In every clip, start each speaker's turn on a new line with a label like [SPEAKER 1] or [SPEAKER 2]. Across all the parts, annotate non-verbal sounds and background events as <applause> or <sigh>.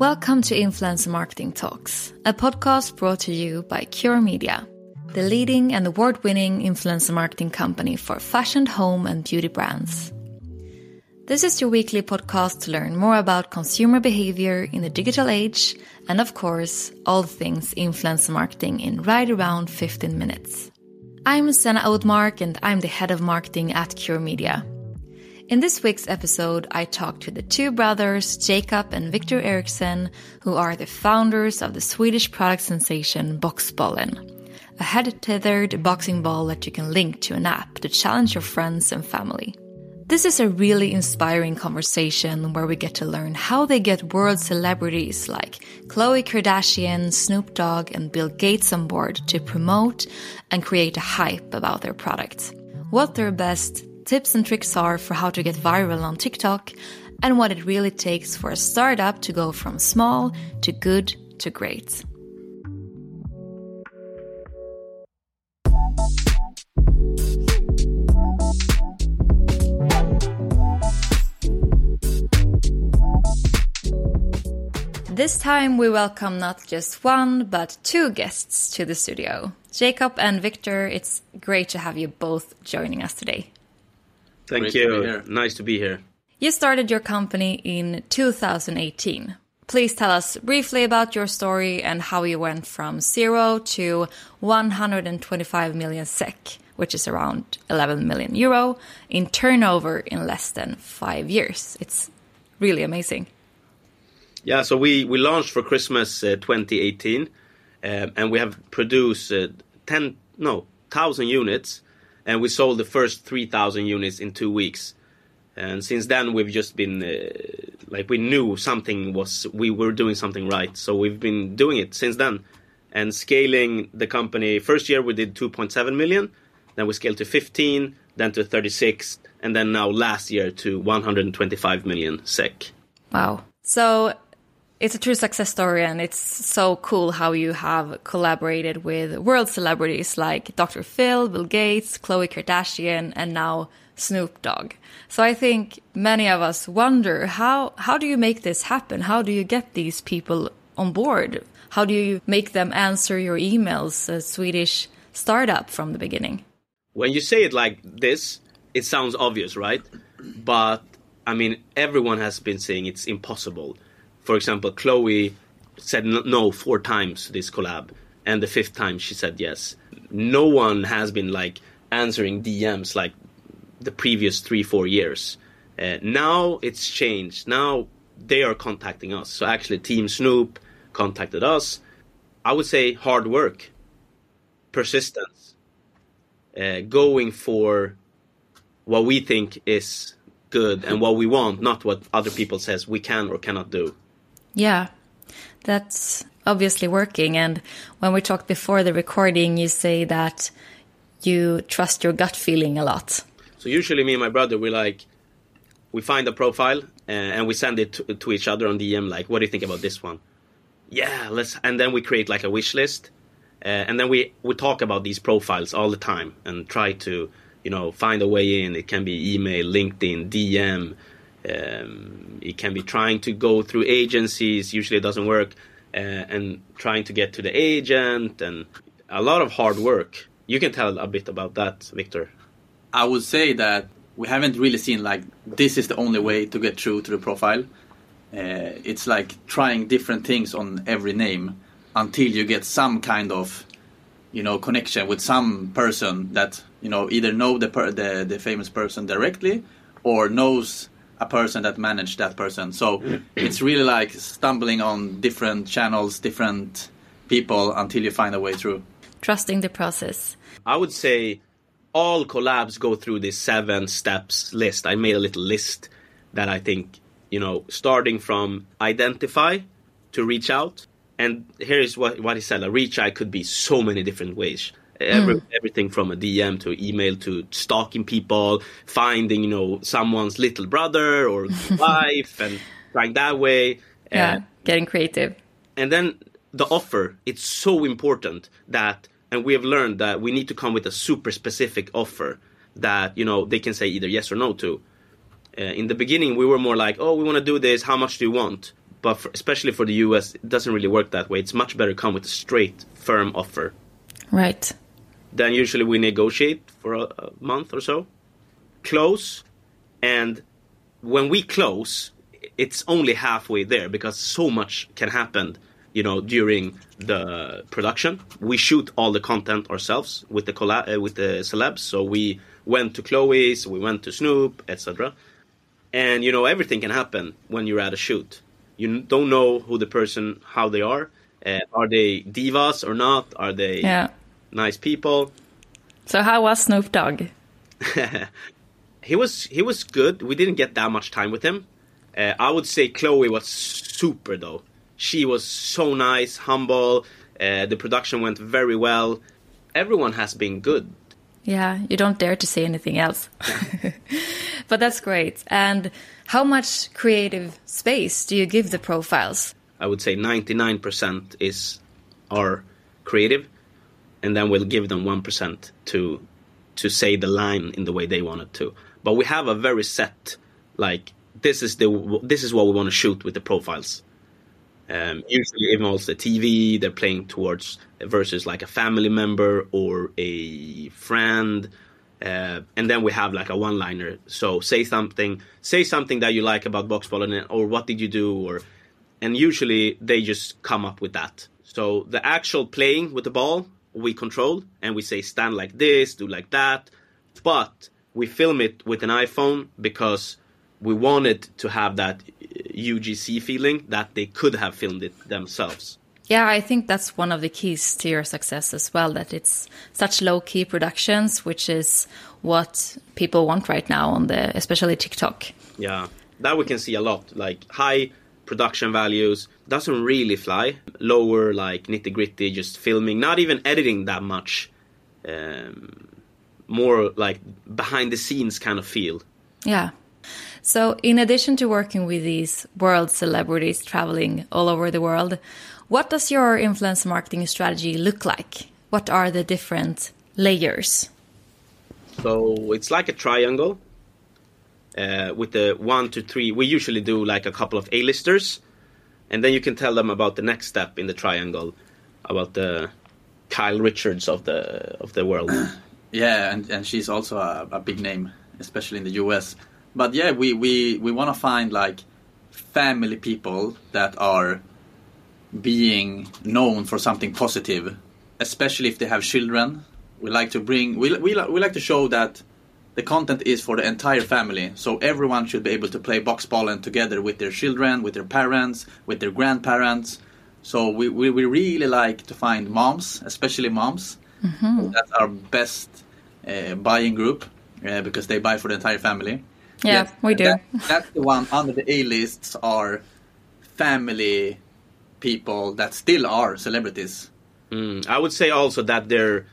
[SPEAKER 1] Welcome to Influencer Marketing Talks, a podcast brought to you by Cure Media, the leading and award winning influencer marketing company for fashion, home, and beauty brands. This is your weekly podcast to learn more about consumer behavior in the digital age and, of course, all things influencer marketing in right around 15 minutes. I'm Sana Oudmark and I'm the head of marketing at Cure Media. In this week's episode, I talked to the two brothers, Jacob and Victor Eriksson, who are the founders of the Swedish product sensation Boxbollen, a head tethered boxing ball that you can link to an app to challenge your friends and family. This is a really inspiring conversation where we get to learn how they get world celebrities like Khloe Kardashian, Snoop Dogg, and Bill Gates on board to promote and create a hype about their product. What their best tips and tricks are for how to get viral on TikTok, and what it really takes for a startup to go from small to good to great. This time we welcome not just one, but two guests to the studio. Jacob and Victor, it's great to have you both joining us today.
[SPEAKER 2] Thank Great you. To nice to be here.
[SPEAKER 1] You started your company in 2018. Please tell us briefly about your story and how you went from zero to 125 million SEK, which is around 11 million euro, in turnover in less than five years. It's really amazing.
[SPEAKER 2] Yeah, so we, we launched for Christmas uh, 2018, um, and we have produced uh, 10, no, 1,000 units and we sold the first 3,000 units in two weeks. And since then, we've just been uh, like we knew something was we were doing something right, so we've been doing it since then, and scaling the company. First year we did 2.7 million, then we scaled to 15, then to 36, and then now last year to 125 million SEK.
[SPEAKER 1] Wow! So it's a true success story and it's so cool how you have collaborated with world celebrities like Dr. Phil, Bill Gates, Khloe Kardashian, and now Snoop Dogg. So I think many of us wonder how how do you make this happen? How do you get these people on board? How do you make them answer your emails, a Swedish startup from the beginning?
[SPEAKER 2] When you say it like this, it sounds obvious, right? But I mean, everyone has been saying it's impossible for example, Khloe said no four times to this collab, and the fifth time she said yes. No one has been like answering DMs like the previous three four years. Uh, now it's changed. Now they are contacting us. So actually, Team Snoop contacted us. I would say hard work, persistence, uh, going for what we think is good and what we want, not what other people says we can or cannot do.
[SPEAKER 1] Yeah, that's obviously working. And when we talked before the recording, you say that you trust your gut feeling a lot.
[SPEAKER 2] So usually, me and my brother, we like we find a profile uh, and we send it to, each other on DM. Like, what do you think about this one? Yeah, let's. And then we create like a wish list, uh, and then we we talk about these profiles all the time and try to you know find a way in. It can be email, LinkedIn, DM. Um, it can be trying to go through agencies. Usually, it doesn't work, uh, and trying to get to the agent and a lot of hard work. You can tell a bit about that, Victor.
[SPEAKER 3] I would say that we haven't really seen like this is the only way to get through to the profile. Uh, it's like trying different things on every name until you get some kind of you know connection with some person that you know either know the per- the, the famous person directly or knows a person that managed that person. So it's really like stumbling on different channels, different people until you find a way through.
[SPEAKER 1] Trusting the process.
[SPEAKER 2] I would say all collabs go through this seven steps list. I made a little list that I think, you know, starting from identify to reach out. And here is what, what he said a reach out could be so many different ways. Every, mm. Everything from a DM to email to stalking people, finding, you know, someone's little brother or <laughs> wife and trying that way.
[SPEAKER 1] Yeah, uh, getting creative.
[SPEAKER 2] And then the offer, it's so important that and we have learned that we need to come with a super specific offer that you know they can say either yes or no to. Uh, in the beginning, we were more like, "Oh, we want to do this. How much do you want?" But for, especially for the US, it doesn't really work that way. It's much better come with a straight, firm offer.
[SPEAKER 1] Right.
[SPEAKER 2] Then usually we negotiate for a, a month or so, close, and when we close, it's only halfway there because so much can happen you know during the production. We shoot all the content ourselves with the uh, with the celebs. So we went to Khloe's we went to snoop etc and you know everything can happen when you're at a shoot. You don't know who the person how they are. Uh, are they divas or not? Are they
[SPEAKER 1] yeah.
[SPEAKER 2] Nice people
[SPEAKER 1] so how was snoop dogg <laughs>
[SPEAKER 2] he was he was good we didn't get that much time with him uh, i would say Khloe was super though she was so nice, humble. Uh, the production went very well. Everyone has been good.
[SPEAKER 1] Yeah, you don't dare to say anything else. <laughs> but that's great. And how much creative space do you give the profiles?
[SPEAKER 2] I would say 99% is our creative, and then we'll give them 1% to to say the line in the way they want it to. But we have a very set like this is the this is what we want to shoot with the profiles. Um, usually it involves the TV. They're playing towards versus like a family member or a friend, uh, and then we have like a one-liner. So say something, say something that you like about box boxbollen, or what did you do, or and usually they just come up with that. So the actual playing with the ball we control, and we say stand like this, do like that, but we film it with an iPhone because we wanted to have that uh, UGC feeling that they could have filmed it themselves.
[SPEAKER 1] Yeah, I think that's one of the keys to your success as well. That it's such low key productions, which is what people want right now on the, especially TikTok.
[SPEAKER 2] Yeah, that we can see a lot. Like high production values doesn't really fly. Lower, like nitty gritty, just filming, not even editing that much. Um, more like behind the scenes kind of feel.
[SPEAKER 1] Yeah. So, in addition to working with these world celebrities traveling all over the world, what does your influence marketing strategy look like? What are the different layers?
[SPEAKER 2] So, it's like a triangle uh, with the one to three. We usually do like a couple of A-listers, and then you can tell them about the next step in the triangle, about the Kyle Richards of the of the world. <clears throat>
[SPEAKER 3] Yeah, and, and she's also a, a big name, especially in the US but yeah, we we we want to find like family people that are being known for something positive, especially if they have children. We like to bring we we we like to show that the content is for the entire family, so everyone should be able to play boxbollen together with their children, with their parents, with their grandparents. So we, we, we really like to find moms, especially moms. Mm-hmm. That's our best uh, buying group uh, because they buy for the entire family.
[SPEAKER 1] Yeah,
[SPEAKER 3] Yes,
[SPEAKER 1] we do.
[SPEAKER 3] that- that's the one under the A lists are family people that still are celebrities.
[SPEAKER 2] Mm, I would say also that they're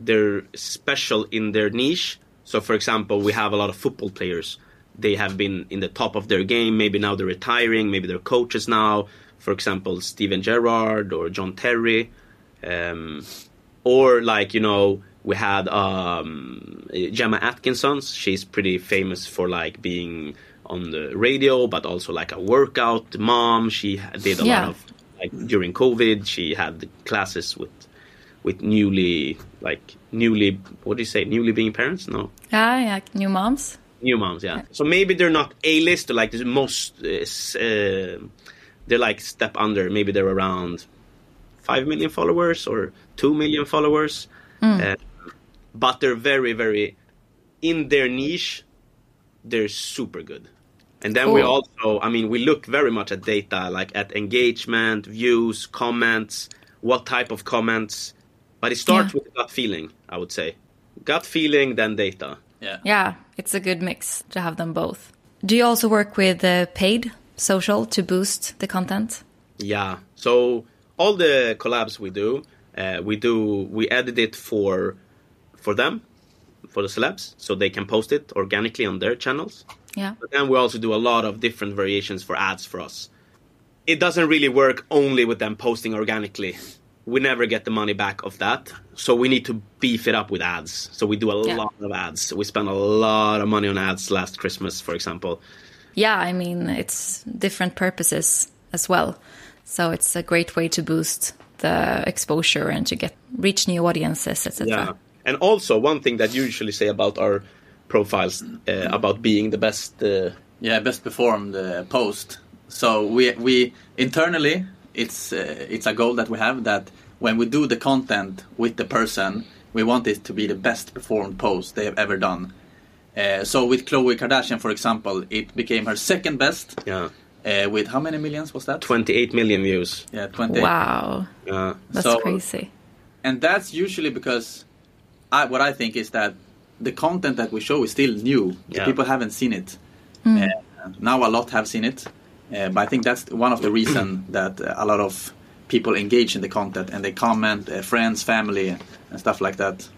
[SPEAKER 2] they're special in their niche. So, for example, we have a lot of football players. They have been in the top of their game. Maybe now they're retiring. Maybe they're coaches now. For example, Steven Gerrard or John Terry, um, or like you know we had um, Gemma Atkinson. She's pretty famous for like being on the radio, but also like a workout mom. She did a
[SPEAKER 1] Yeah.
[SPEAKER 2] lot of like during COVID. She had classes with with newly like newly what do you say newly being parents? No,
[SPEAKER 1] Yeah, yeah, new moms.
[SPEAKER 2] new moms. Yeah. So maybe they're not a list like the most. Uh, they're like step under. Maybe they're around five million followers or two million followers. Uh, but they're very very in their niche. They're super good. And then we also, I mean, we look very much at data, like at engagement, views, comments, what type of comments. But it starts
[SPEAKER 1] Yeah.
[SPEAKER 2] with gut feeling, I would say. Gut feeling, then data.
[SPEAKER 3] Yeah.
[SPEAKER 1] Yeah, it's a good mix to have them both. Do you also work with uh, paid social to boost the content?
[SPEAKER 2] Yeah. So all the collabs we do, uh, we do we edit it for for them, for the celebs, so they can post it organically on their channels.
[SPEAKER 1] Yeah.
[SPEAKER 2] But then we also do a lot of different variations for ads for us. It doesn't really work only with them posting organically. We never get the money back of that. So we need to beef it up with ads. So we do a
[SPEAKER 1] Yeah.
[SPEAKER 2] lot of ads. We spent a lot of money on ads last Christmas, for example.
[SPEAKER 1] Yeah, I mean, it's different purposes as well. So it's a great way to boost the exposure and to get reach new audiences, etc.
[SPEAKER 2] Yeah. And also, one thing that you usually say about our profiles uh, about being the best. Uh,
[SPEAKER 3] Yeah, best performed uh, post. So we we internally it's uh, it's a goal that we have that when we do the content with the person, we want it to be the best performed post they have ever done. Uh, so with Khloe Kardashian, for example, it became her second best.
[SPEAKER 2] yeah.
[SPEAKER 3] Uh, with how many millions was that?
[SPEAKER 2] 28 million views.
[SPEAKER 3] Yeah, twenty.
[SPEAKER 1] Wow,
[SPEAKER 2] Yeah.
[SPEAKER 1] that's
[SPEAKER 3] So-
[SPEAKER 1] crazy.
[SPEAKER 3] and that's usually because I, what I think is that the content that we show is still new.
[SPEAKER 2] Yeah.
[SPEAKER 3] People haven't seen it. Uh, now a lot have seen it, but I think that's one of the reason that uh, a lot of people engage in the content and they comment, uh, friends, family, and stuff like that.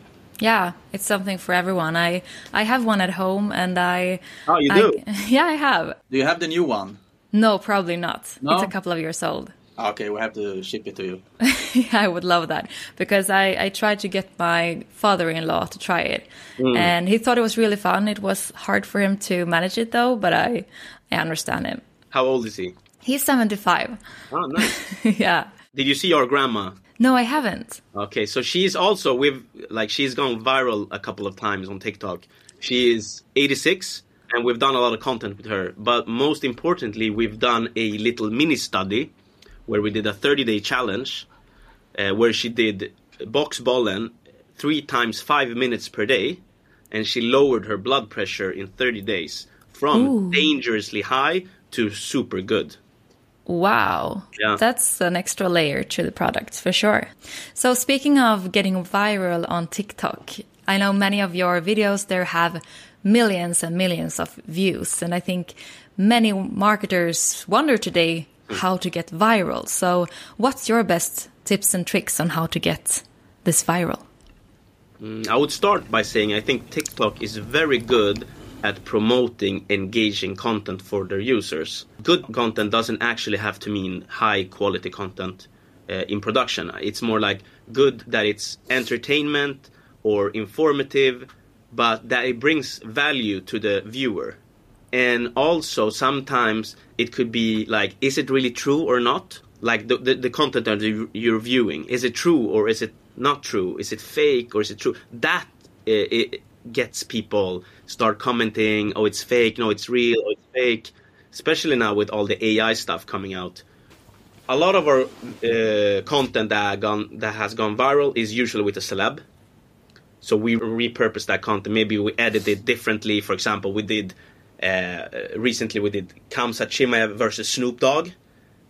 [SPEAKER 1] Yeah, it's something for everyone. I I have one at home, and I.
[SPEAKER 2] Oh, you
[SPEAKER 1] I-
[SPEAKER 2] do? <laughs>
[SPEAKER 1] yeah, I have.
[SPEAKER 3] Do you have the new one?
[SPEAKER 1] No, probably not.
[SPEAKER 3] No?
[SPEAKER 1] It's a couple of years old.
[SPEAKER 3] Okay, we have to ship it to you. <laughs>
[SPEAKER 1] yeah, I would love that because I, I tried to get my father-in-law to try it,
[SPEAKER 2] Mm.
[SPEAKER 1] and he thought it was really fun. It was hard for him to manage it though, but I I understand him.
[SPEAKER 2] How old is he?
[SPEAKER 1] He's seventy-five.
[SPEAKER 2] Oh, nice. <laughs>
[SPEAKER 1] yeah.
[SPEAKER 2] Did you see our grandma?
[SPEAKER 1] No, I haven't.
[SPEAKER 2] Okay, so she's also we've like she's gone viral a couple of times on TikTok. She is 86 and we've done a lot of content with her, but most importantly, we've done a little mini study where we did a 30-day challenge uh, where she did box bollen 3 times 5 minutes per day and she lowered her blood pressure in 30 days from
[SPEAKER 1] Ooh.
[SPEAKER 2] dangerously high to super good.
[SPEAKER 1] Wow.
[SPEAKER 2] Yeah.
[SPEAKER 1] That's an extra layer to the product for sure. So speaking of getting viral on TikTok, I know many of your videos there have millions and millions of views and I think many marketers wonder today how to get viral. So what's your best tips and tricks on how to get this viral?
[SPEAKER 2] Mm, I would start by saying I think TikTok is very good at promoting engaging content for their users. Good content doesn't actually have to mean high quality content uh, in production. It's more like good that it's entertainment or informative, but that it brings value to the viewer. And also sometimes it could be like, is it really true or not? Like the, the, the content that you- you're viewing, is it true or is it not true? Is it fake or is it true? That uh, gets people start commenting, oh, it's fake, no, it's real, oh, it's fake. Especially now with all the AI stuff coming out. A lot of our uh, content that, gone, that has gone viral is usually with a celeb. So we repurpose that content. Maybe we edit it differently. For example, we did uh, recently we did Khamzat Chimaev versus Snoop Dogg,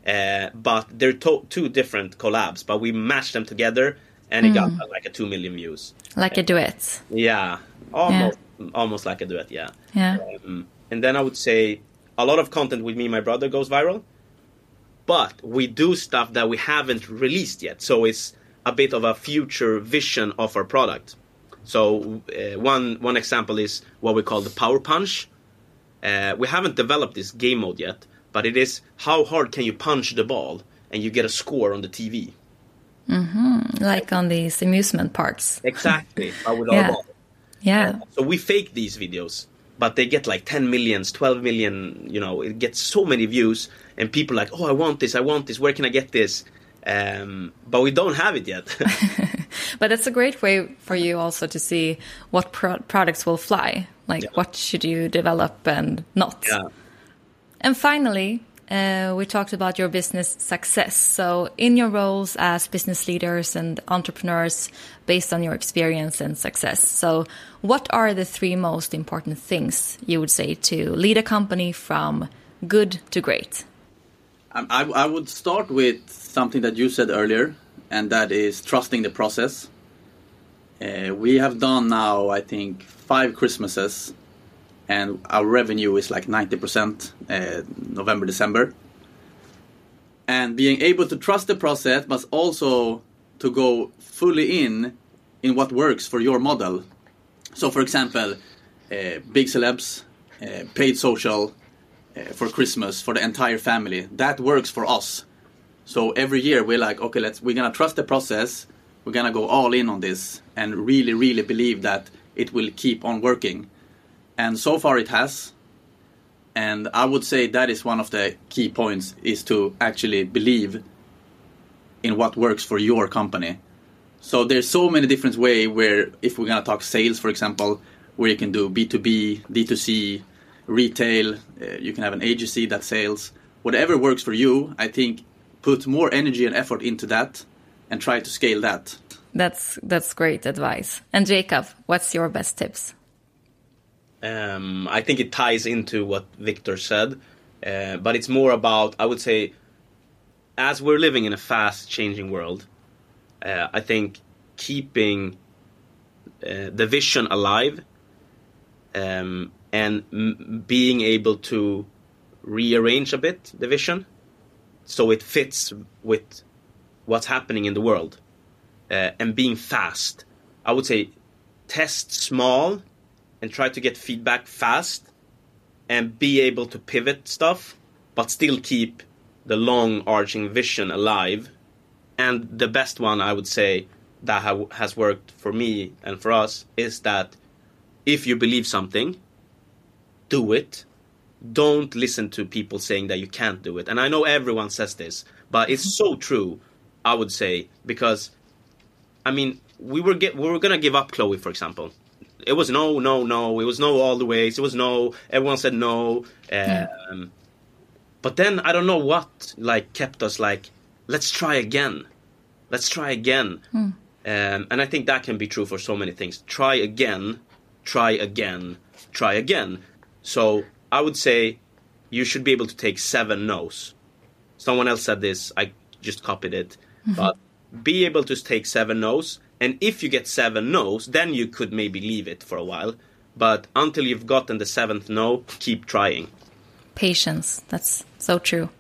[SPEAKER 2] uh, but they're to- two different collabs. But we mashed them together, and it got uh, like a two million views.
[SPEAKER 1] Like a duet.
[SPEAKER 2] Yeah, almost almost like a duet. Yeah.
[SPEAKER 1] Yeah.
[SPEAKER 2] Um, and then I would say a lot of content with me and my brother goes viral, but we do stuff that we haven't released yet. So it's a bit of a future vision of our product. So uh, one one example is what we call the power punch. Uh, we haven't developed this game mode yet, but it is how hard can you punch the ball and you get a score on the TV.
[SPEAKER 1] Like on these amusement parks.
[SPEAKER 2] Exactly. How with <laughs>
[SPEAKER 1] Yeah.
[SPEAKER 2] our ball.
[SPEAKER 1] Yeah.
[SPEAKER 2] So we fake these videos, but they get like 10 millions, 12 million, you know, it gets so many views, and people are like, oh, I want this, I want this, where can I get this? Um, but we don't have it yet. <laughs> <laughs>
[SPEAKER 1] But that's a great way for you also to see what pro- products will fly. Like
[SPEAKER 2] Yeah.
[SPEAKER 1] what should you develop and not.
[SPEAKER 2] yeah.
[SPEAKER 1] And finally, uh, we talked about your business success. So, in your roles as business leaders and entrepreneurs, based on your experience and success, so what are the three most important things you would say to lead a company from good to great?
[SPEAKER 3] Um, I, I would start with something that you said earlier, and that is trusting the process. Uh, we have done now, I think, five Christmases, and our revenue is like 90% uh, November, December. And being able to trust the process, but also to go fully in in what works for your model. So, for example, uh, big celebs, uh, paid social, uh, for Christmas for the entire family. That works for us. So every year we're like, okay, let's we're gonna trust the process. We're gonna go all in on this and really, really believe that it will keep on working. And so far it has. And I would say that is one of the key points is to actually believe in what works for your company. So there's so many different ways where if we're gonna talk sales, for example, where you can do B2B, D2C, retail, uh, you can have an agency that sells. Whatever works for you, I think put more energy and effort into that and try to scale that.
[SPEAKER 1] That's that's great advice. And Jacob, what's your best tips?
[SPEAKER 2] Um, I think it ties into what Victor said, uh, but it's more about, I would say, as we're living in a fast changing world, uh, I think keeping uh, the vision alive um, and m- being able to rearrange a bit the vision so it fits with what's happening in the world uh, and being fast. I would say test small and try to get feedback fast and be able to pivot stuff but still keep the long arching vision alive. And the best one i would say that ha- has worked for me and for us is that if you believe something do it. Don't listen to people saying that you can't do it. And i know everyone says this but it's so true i would say because i mean we were get, we were gonna give up Khloe for example it was no, no, no. It was no all the ways. It was no. Everyone said no. Um, But then I don't know what like kept us like, let's try again, let's try again. Um, and I think that can be true for so many things. Try again, try again, try again. So I would say you should be able to take seven no's. Someone else said this. I just copied it. But be able to take seven no's and if you get seven no's, then you could maybe leave it for a while. But until you've gotten the seventh no, keep trying.
[SPEAKER 1] Patience. That's so true.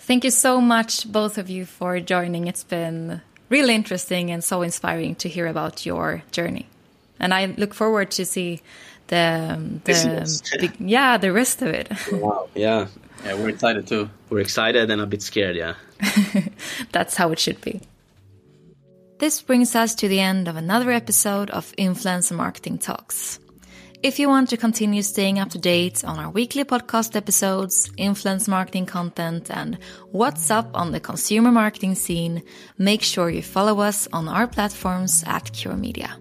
[SPEAKER 1] Thank you so much, both of you, for joining. It's been really interesting and so inspiring to hear about your journey. And I look forward to see the, um, the
[SPEAKER 2] Business. <laughs>
[SPEAKER 1] big, yeah, the rest of it. <laughs>
[SPEAKER 2] Wow. Yeah.
[SPEAKER 3] Yeah, we're excited too.
[SPEAKER 2] We're excited and a bit scared, yeah. <laughs>
[SPEAKER 1] That's how it should be. This brings us to the end of another episode of Influencer Marketing Talks. If you want to continue staying up to date on our weekly podcast episodes, influence marketing content, and what's up on the consumer marketing scene, make sure you follow us on our platforms at Cure Media.